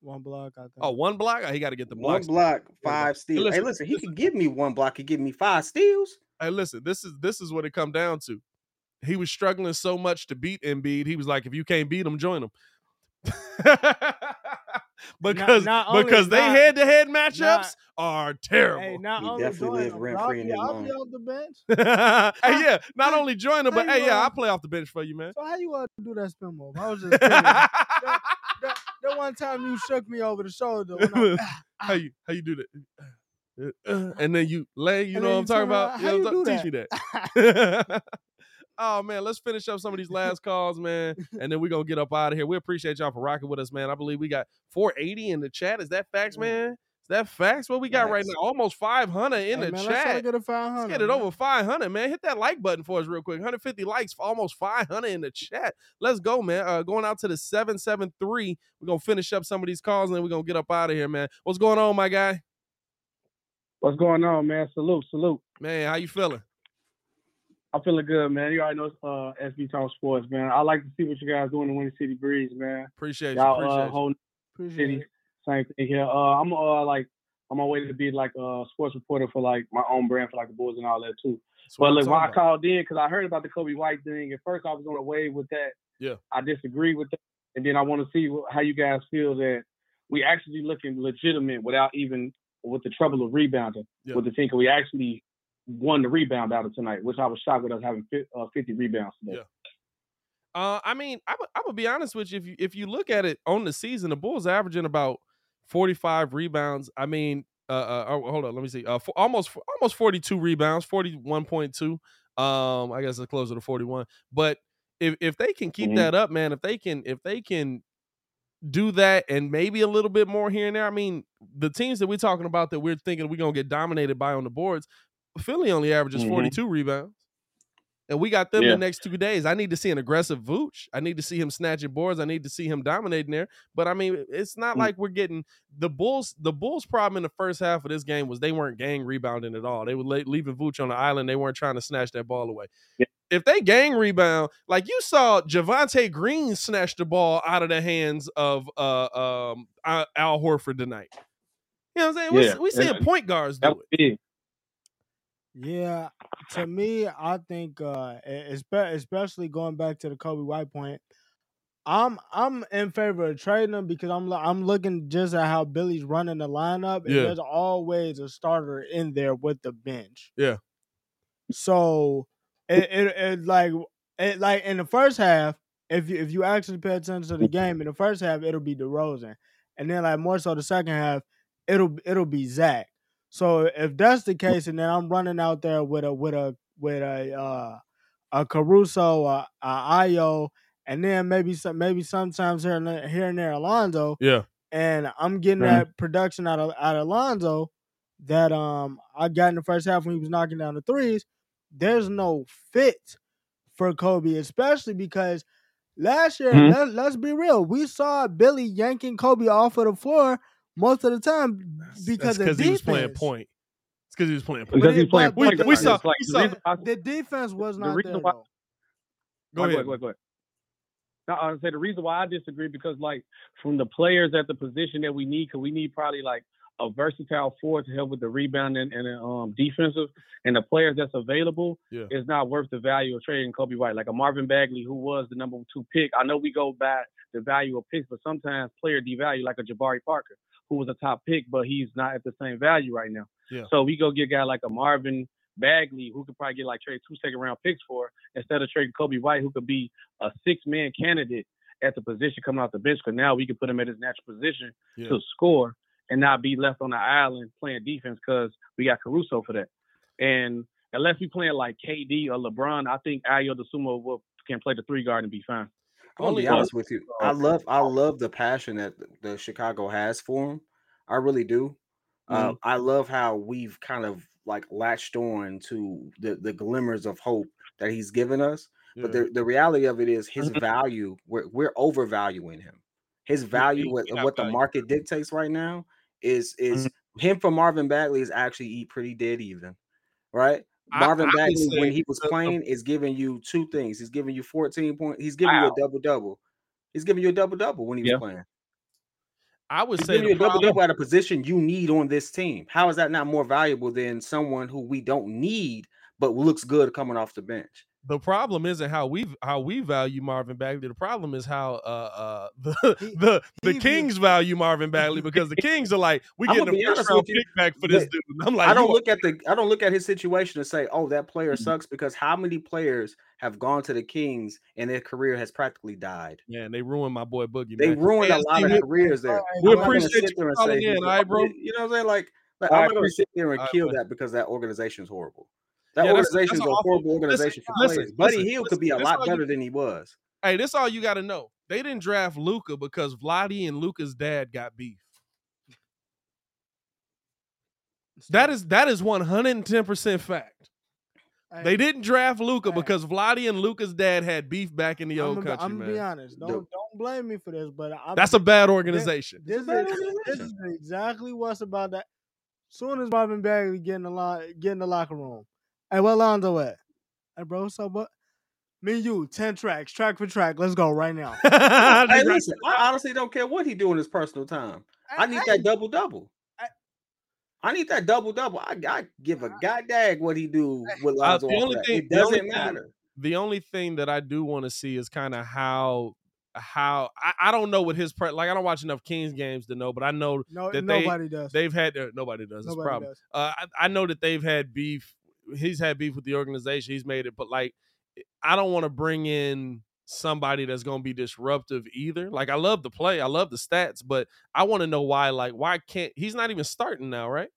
One block, I oh, think. Oh, one block? Oh, he got to get the One block, five Hey, steals. Hey, listen, listen, he could give me one block. He give me five steals. Hey, listen, this is this is what it come down to. He was struggling so much to beat Embiid. He was like, if you can't beat him, join him. because not only- because they head to head matchups are terrible. Hey, not He only definitely join live him, rent I'll free in be- his I'll be mind. off the bench. hey, yeah, not only join him, but hey, yeah, I'll play off the bench for you, man. So how you want to do that spin move? I was just kidding. that, that, that one time you shook me over the shoulder. When I, how you how you do that? Uh, and then you lay, you And know what I'm talking about? around. You know How you do Teach me that. oh man, let's finish up some of these last calls, man, and then we're gonna get up out of here. We appreciate y'all for rocking with us, man. I believe we got 480 in the chat. Is that facts, man? Is that facts? What we got right now? Almost 500 in hey, the man, let's try to chat. get a 500. Let's get it man. over 500, man. Hit that like button for us real quick. 150 likes, for almost 500 in the chat. Let's go, man. Uh, going out to the 773. We're going to finish up some of these calls and then we're going to get up out of here, man. What's going on, my guy? What's going on, man? Salute, salute. Man, how you feeling? I'm feeling good, man. You already know uh, SB Talk Sports, man. I like to see what you guys doing in the Windy City Breeze, man. Appreciate you. Y'all Appreciate uh, you. whole Appreciate city, it. Same thing here. Uh, I'm uh like on my way to be like a sports reporter for like my own brand for like the Bulls and all that too. That's But I'm like when I called in because I heard about the Coby White thing. At first, I was on the wave with that. Yeah. I disagree with that, and then I want to see how you guys feel that we actually looking legitimate without even with the trouble of rebounding Yeah. with the team. 'cause we actually won the rebound battle tonight, which I was shocked with us having uh, 50 rebounds today. Yeah. Uh, I mean, I'm, I'm gonna be honest with you. If you if you look at it on the season, the Bulls averaging about 45 rebounds. I mean, uh, uh oh, hold on, let me see. Uh, for, almost almost 42 rebounds, 41.2. Um, I guess it's closer to 41. But if if they can keep Mhm. that up, man, if they can if they can do that and maybe a little bit more here and there. I mean, the teams that we're talking about that we're thinking we're gonna get dominated by on the boards, Philly only averages Mhm. 42 rebounds. And we got them Yeah. the next two days. I need to see an aggressive Vooch. I need to see him snatching boards. I need to see him dominating there. But I mean, it's not Mm. like we're getting the Bulls. The Bulls' problem in the first half of this game was they weren't gang rebounding at all. They were leaving Vooch on the island. They weren't trying to snatch that ball away. Yeah. If they gang rebound, like you saw Javonte Green snatch the ball out of the hands of uh um Al Horford tonight. You know what I'm saying? Yeah, We, we seeing point guards do it. Yeah, to me, I think uh especially going back to the Coby White point, I'm I'm in favor of trading him because I'm I'm looking just at how Billy's running the lineup, and Yeah. there's always a starter in there with the bench. Yeah. So it it, it like it like in the first half, if you if you actually pay attention to the game in the first half, it'll be DeRozan, and then like more so the second half, it'll it'll be Zach. So if that's the case, and then I'm running out there with a with a with a uh, a Caruso, a, a Ayo, and then maybe some maybe sometimes here and there, here and there Alonzo. Yeah. And I'm getting Mhm. that production out of out of Alonzo that um I got in the first half when he was knocking down the threes. There's no fit for Coby, especially because last year, Mhm. let, let's be real, we saw Billy yanking Coby off of the floor most of the time because That's of because he was playing point. It's because he was playing point. Because he was playing But- we, point but we saw. It's like we the saw. The defense was the not reason there why- though. Go ahead. Go ahead, go ahead. No, I would say the reason why I disagree because like from the players at the position that we need, because we need probably like a versatile forward to help with the rebounding and the, um, defensive, and the players that's available Yeah. is not worth the value of trading Coby White. Like a Marvin Bagley, who was the number two pick. I know we go by the value of picks, but sometimes player devalue, like a Jabari Parker, who was a top pick, but he's not at the same value right now. Yeah. So we go get a guy like a Marvin Bagley, who could probably get like trade two second round picks for, instead of trading Coby White, who could be a six man candidate at the position coming off the bench. Because now we can put him at his natural position Yeah. to score and not be left on the island playing defense because we got Caruso for that. And unless we playing like KD or LeBron, I think Ayo Dosunmu will can play the three guard and be fine. I'm gonna be honest with you. I love I love the passion that the Chicago has for him. I really do. Uh, I love how we've kind of like latched on to the the glimmers of hope that he's given us. But the, the reality of it is his value. We're we're overvaluing him. His value, what, what the market dictates right now, is is Mm-hmm. him for Marvin Bagley is actually eat pretty dead even, right? Marvin I Bagley, when he was playing, is giving you two things. He's giving you 14 points. He's giving you a double double. He's giving you a double double when he was Yeah. playing. I would He's say you a double double at a position you need on this team. How is that not more valuable than someone who we don't need but looks good coming off the bench? The problem isn't how we how we value Marvin Bagley. The problem is how uh uh the He- the, the he- Kings value Marvin Bagley because the Kings are like we gonna a first round pick back for this dude. And I'm like, I don't look at the I don't look at his situation and say, oh, that player Mm-hmm. sucks because how many players have gone to the Kings and their career has practically died? man, they ruined my boy Boogie. They man. ruined a lot of we- careers there. we I'm appreciate you there and say in, right, bro? You know what I'm saying? Like, like I'm not gonna sit there and kill that because that organization is horrible. That Yeah, organization is a horrible organization for listen, players. Buddy listen, Hield could be a lot this all you- better than he was. Hey, this all you got to know. They didn't draft Luka because Vladdy and Luka's dad got beef. That is that is one hundred and ten percent fact. They didn't draft Luka Hey. because Vladdy and Luka's dad had beef back in the old I'm country, gonna be honest. Don't don't blame me for this, but I'm, That's a bad organization. This, bad is, this is exactly what's about that. Soon as Marvin Bagley get in the line, get in the locker room. Hey, where Lonzo at? Hey, bro, so what? Me and you, ten tracks, track for track. Let's go right now. Hey, listen, I honestly don't care what he do in his personal time. I need Hey, that double double. I need that double double. I, I give a goddamn what he do with Uh, Lonzo. the only thing, it the only doesn't thing- matter. The only thing that I do want to see is kind of how how I, I don't know what his pre- like. I don't watch enough Kings games to know, but I know No, that they nobody does. they've had their, nobody does. It's a Nobody problem. does. Uh, I, I know that they've had beef. He's had beef with the organization. He's made it, but like, eh, I don't want to bring in somebody that's going to be disruptive either. Like, I love the play, I love the stats, but I want to know why. Like, why can't he's not even starting now, right?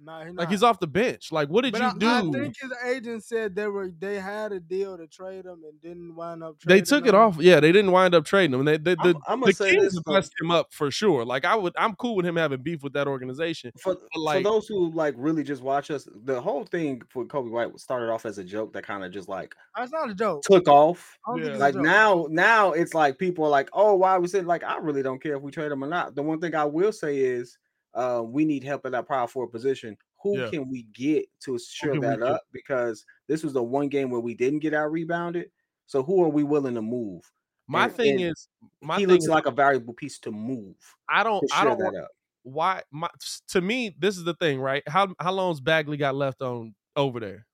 Nah, he Like, he's off the bench. Like, what did But you I, do? I think his agent said they were they had a deal to trade him and didn't wind up. they trading took it off. Yeah, they didn't wind up trading him. They, they, the, I'm- I'ma the say Kings this, have though. messed him up for sure. Like, I would, I'm cool with him having beef with that organization. For, But, like, for those who like really just watch us, the whole thing for Coby White started off as a joke that kind of just like ah, That's not a joke. took off. I don't think Yeah. Like now, now it's like people are like, "Oh, why we said like I really don't care if we trade him or not." The one thing I will say is, uh, we need help at that power forward position. Who Yeah. can we get to shore that get? up? Because this was the one game where we didn't get out rebounded. So who are we willing to move? my And- thing and is, my he thing looks is, like a valuable piece to move I don't, I don't. that want- up. why my to me this is the thing right how how long's bagley got left on over there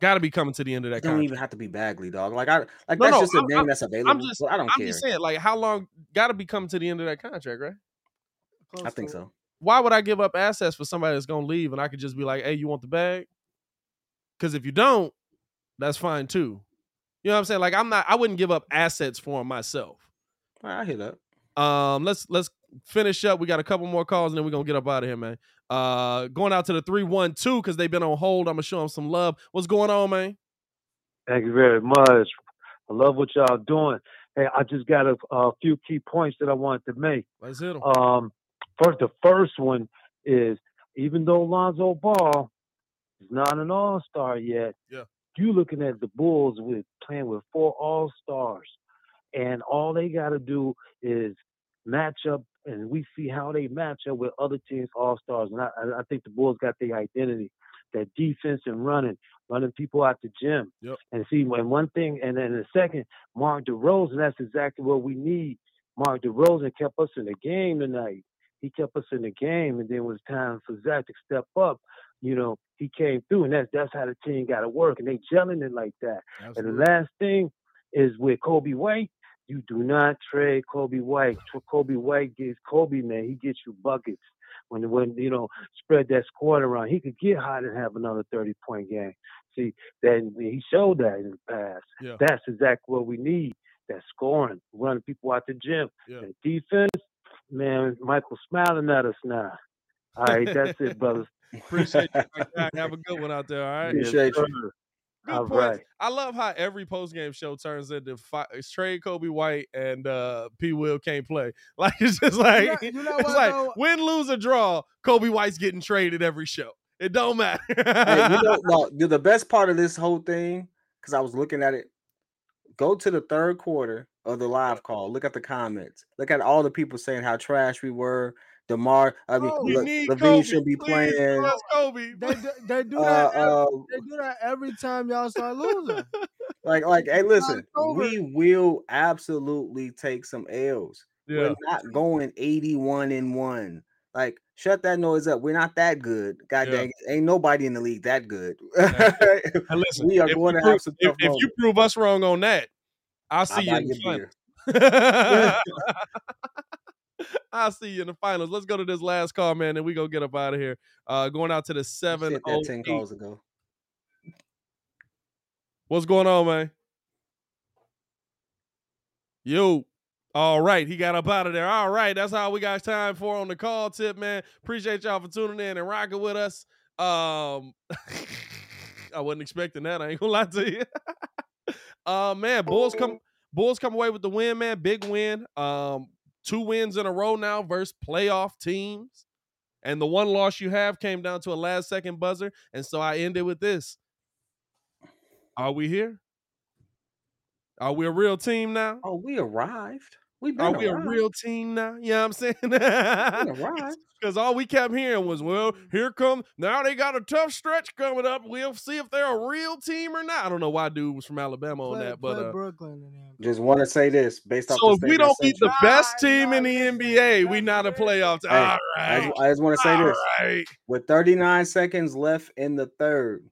got to be coming to the end of that. It don't contract even have to be Bagley, dog. Like I like No, that's no, just a I'm- name I'm- that's available. i'm just I don't i'm care. just saying like how long got to be coming to the end of that contract right Close I think so. Why would i give up assets for somebody that's gonna leave and i could just be like hey you want the bag because if you don't that's fine too you know what i'm saying like i'm not i wouldn't give up assets for him myself I hit up. Um, let's let's finish up. We got a couple more calls and then we're gonna get up out of here, man. Uh, going out to the three one two because they've been on hold. I'm gonna show them some love. What's going on, man? Thank you very much. I love what y'all doing. Hey, I just got a, a few key points that I wanted to make. Let's hit 'em. Um, first, the first one is even though Lonzo Ball is not an All Star yet, Yeah. you looking at the Bulls with playing with four All Stars, and all they got to do is match up, and we see how they match up with other teams' All Stars. And I, I think the Bulls got their identity, that defense and running, running people out the gym. Yep. And see, when one thing, and then the second, Mark DeRozan, that's exactly what we need. Mark DeRozan kept us in the game tonight. He kept us in the game, and then it was time for Zach to step up. You know, he came through, and that's that's how the team got to work, and they gelling it like that. And the last thing is with Coby White. You do not trade Coby White. Coby White gives Coby man, he gets you buckets. When when you know spread that squad around, he could get hot and have another thirty point game. See, then he showed that in the past. Yeah. That's exactly what we need. That scoring, running people out the gym. Yeah. And defense, man, Michael smiling at us now. All right, that's it, brothers. Appreciate you. Have a good one out there. All right. Yes, sir. Good All points. right. I love how every post game show turns into fi- trade Coby White and uh, P. Will can't play. Like it's just like know- you know it's what, like though? win, lose, or draw. Coby White's getting traded every show. It don't matter. Hey, you know, no, the- the best part of this whole thing, because I was looking at it, go to the third quarter of the live call. Look at the comments. Look at all the people saying how trash we were. Demar, I mean, Oh, we Le- LaVine Coby. should be Please, playing. Coby. They, do- they do Uh, that. every, uh, they do that every time y'all start losing. Like, like, hey, listen, we will absolutely take some L's. Yeah. We're not going 81 and one. Like, shut that noise up. We're not that good. God Yeah. dang it. Ain't nobody in the league that good. And listen, we are if going you to prove- have some if, if you prove us wrong on that, I'll see you in the finals. I'll see you in the finals. Let's go to this last call, man, and we go get up out of here. Uh, going out to the seven oh 10 calls ago. What's going on, man? Yo. All right, he got up out of there. All right, that's all we got time for on the call tip, man. Appreciate y'all for tuning in and rocking with us. Um, I wasn't expecting that. I ain't gonna lie to you. Uh, man, Bulls come Bulls come away with the win, man. Big win. Um, two wins in a row now versus playoff teams. And the one loss you have came down to a last second buzzer. And so I ended with this. Are we here? Are we a real team now? Oh, we arrived. We've been Are we a real team now? You know what I'm saying? Been. Because all we kept hearing was, well, here come now they got a tough stretch coming up. We'll see if they're a real team or not. I don't know why dude was from Alabama on that, but uh, Brooklyn. Just want to say this based off. so if we don't beat the best team in the NBA, we not a playoff team. Hey, All I just, just want to say All this: right. with 39 seconds left in the third,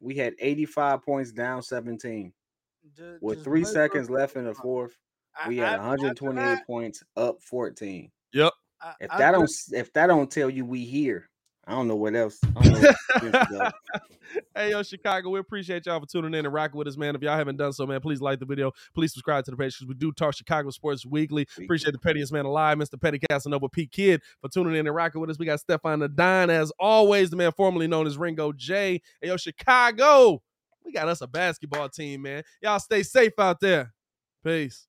we had 85 points down 17. Ju- With just three seconds Brooklyn. left in the fourth, I- we had 128 after that, points, up 14. Yep. If I that think- don't if that don't tell you we here, I don't know what else. I don't know what else to go. hey, yo, Chicago, we appreciate y'all for tuning in and rocking with us, man. If y'all haven't done so, man, please like the video. Please subscribe to the page because we do talk Chicago sports weekly. Appreciate the pettiest man alive, Mr. Petty Casanova P. Kid, for tuning in and rocking with us. We got Stefan Nadine, as always, the man formerly known as Ringo J. Hey, yo, Chicago, we got us a basketball team, man. Y'all stay safe out there. Peace.